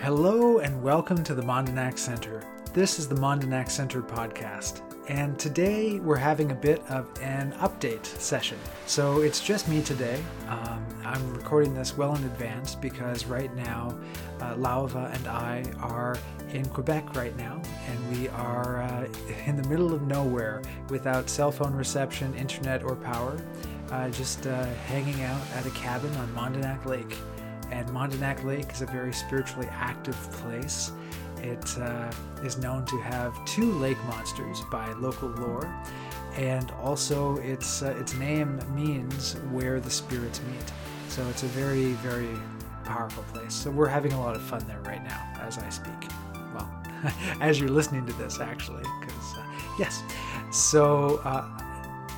Hello and welcome to the Mondonac Center. This is the Mondonac Center podcast, and today we're having a bit of an update session. So it's just me today. Um, I'm recording this well in advance because right now, uh, Lauva and I are in Quebec right now, and we are uh, in the middle of nowhere without cell phone reception, internet, or power, uh, just uh, hanging out at a cabin on Mondonac Lake and Mondonac Lake is a very spiritually active place. It uh, is known to have two lake monsters by local lore, and also its uh, its name means where the spirits meet. So it's a very very powerful place. So we're having a lot of fun there right now as I speak. Well, as you're listening to this, actually, because uh, yes. So. Uh,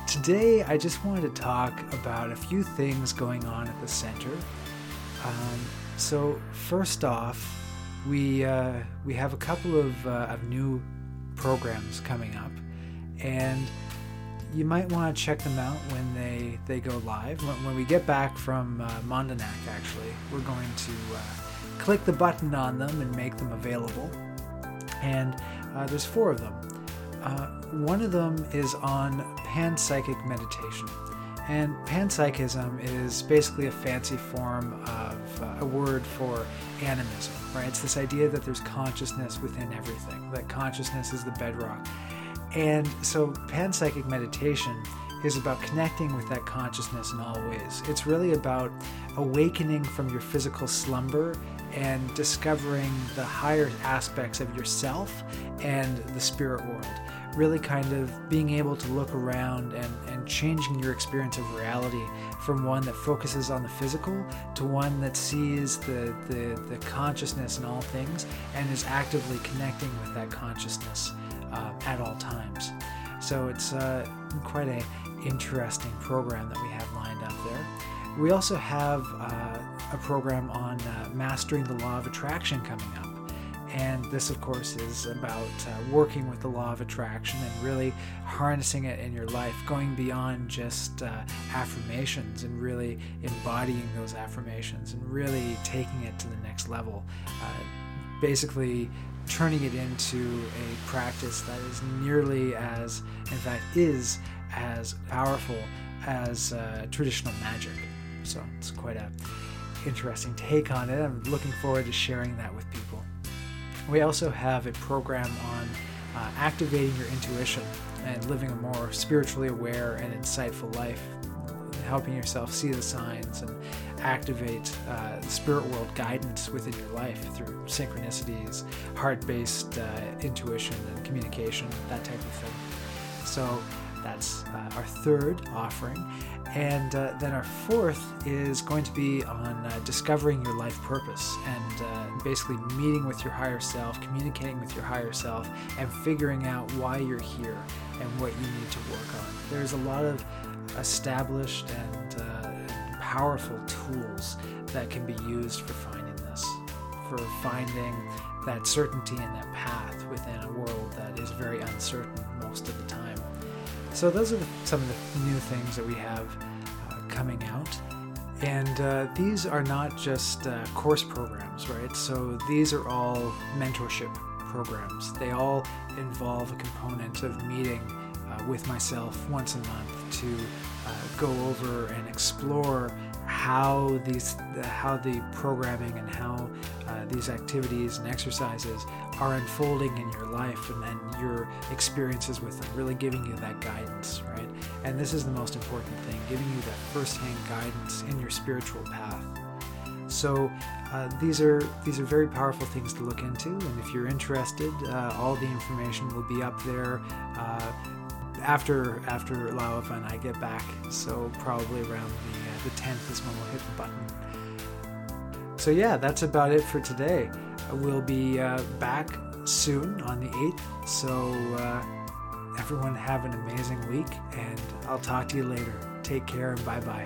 today, I just wanted to talk about a few things going on at the center um, so first off, we uh, we have a couple of, uh, of new programs coming up, and you might want to check them out when they they go live. When, when we get back from uh, Mondonac, actually, we're going to uh, click the button on them and make them available. And uh, there's four of them. Uh, one of them is on panpsychic meditation. And panpsychism is basically a fancy form of uh, a word for animism, right? It's this idea that there's consciousness within everything, that consciousness is the bedrock. And so panpsychic meditation is about connecting with that consciousness in all ways. It's really about awakening from your physical slumber and discovering the higher aspects of yourself and the spirit world really kind of being able to look around and, and changing your experience of reality from one that focuses on the physical to one that sees the, the, the consciousness in all things and is actively connecting with that consciousness uh, at all times. So it's uh, quite a interesting program that we have lined up there. We also have uh, a program on uh, mastering the law of attraction coming up. And this, of course, is about uh, working with the law of attraction and really harnessing it in your life, going beyond just uh, affirmations and really embodying those affirmations and really taking it to the next level. Uh, basically, turning it into a practice that is nearly as, in fact, is as powerful as uh, traditional magic. So it's quite a interesting take on it. I'm looking forward to sharing that with people. We also have a program on uh, activating your intuition and living a more spiritually aware and insightful life, helping yourself see the signs and activate uh, spirit world guidance within your life through synchronicities, heart based uh, intuition and communication, that type of thing. So that's uh, our third offering. And uh, then our fourth is going to be on uh, discovering your life purpose and uh, basically meeting with your higher self, communicating with your higher self, and figuring out why you're here and what you need to work on. There's a lot of established and uh, powerful tools that can be used for finding this, for finding that certainty and that path within a world that is very uncertain most of the time. So those are some of the new things that we have uh, coming out. And uh, these are not just uh, course programs, right? So these are all mentorship programs. They all involve a component of meeting uh, with myself once a month to go over and explore how these how the programming and how uh, these activities and exercises are unfolding in your life and then your experiences with them really giving you that guidance right? And this is the most important thing giving you that first-hand guidance in your spiritual path. So uh, these are these are very powerful things to look into and if you're interested uh, all the information will be up there uh, after after Lauva and I get back so probably around the the 10th is when we'll hit the button. So, yeah, that's about it for today. We'll be uh, back soon on the 8th. So, uh, everyone have an amazing week, and I'll talk to you later. Take care and bye bye.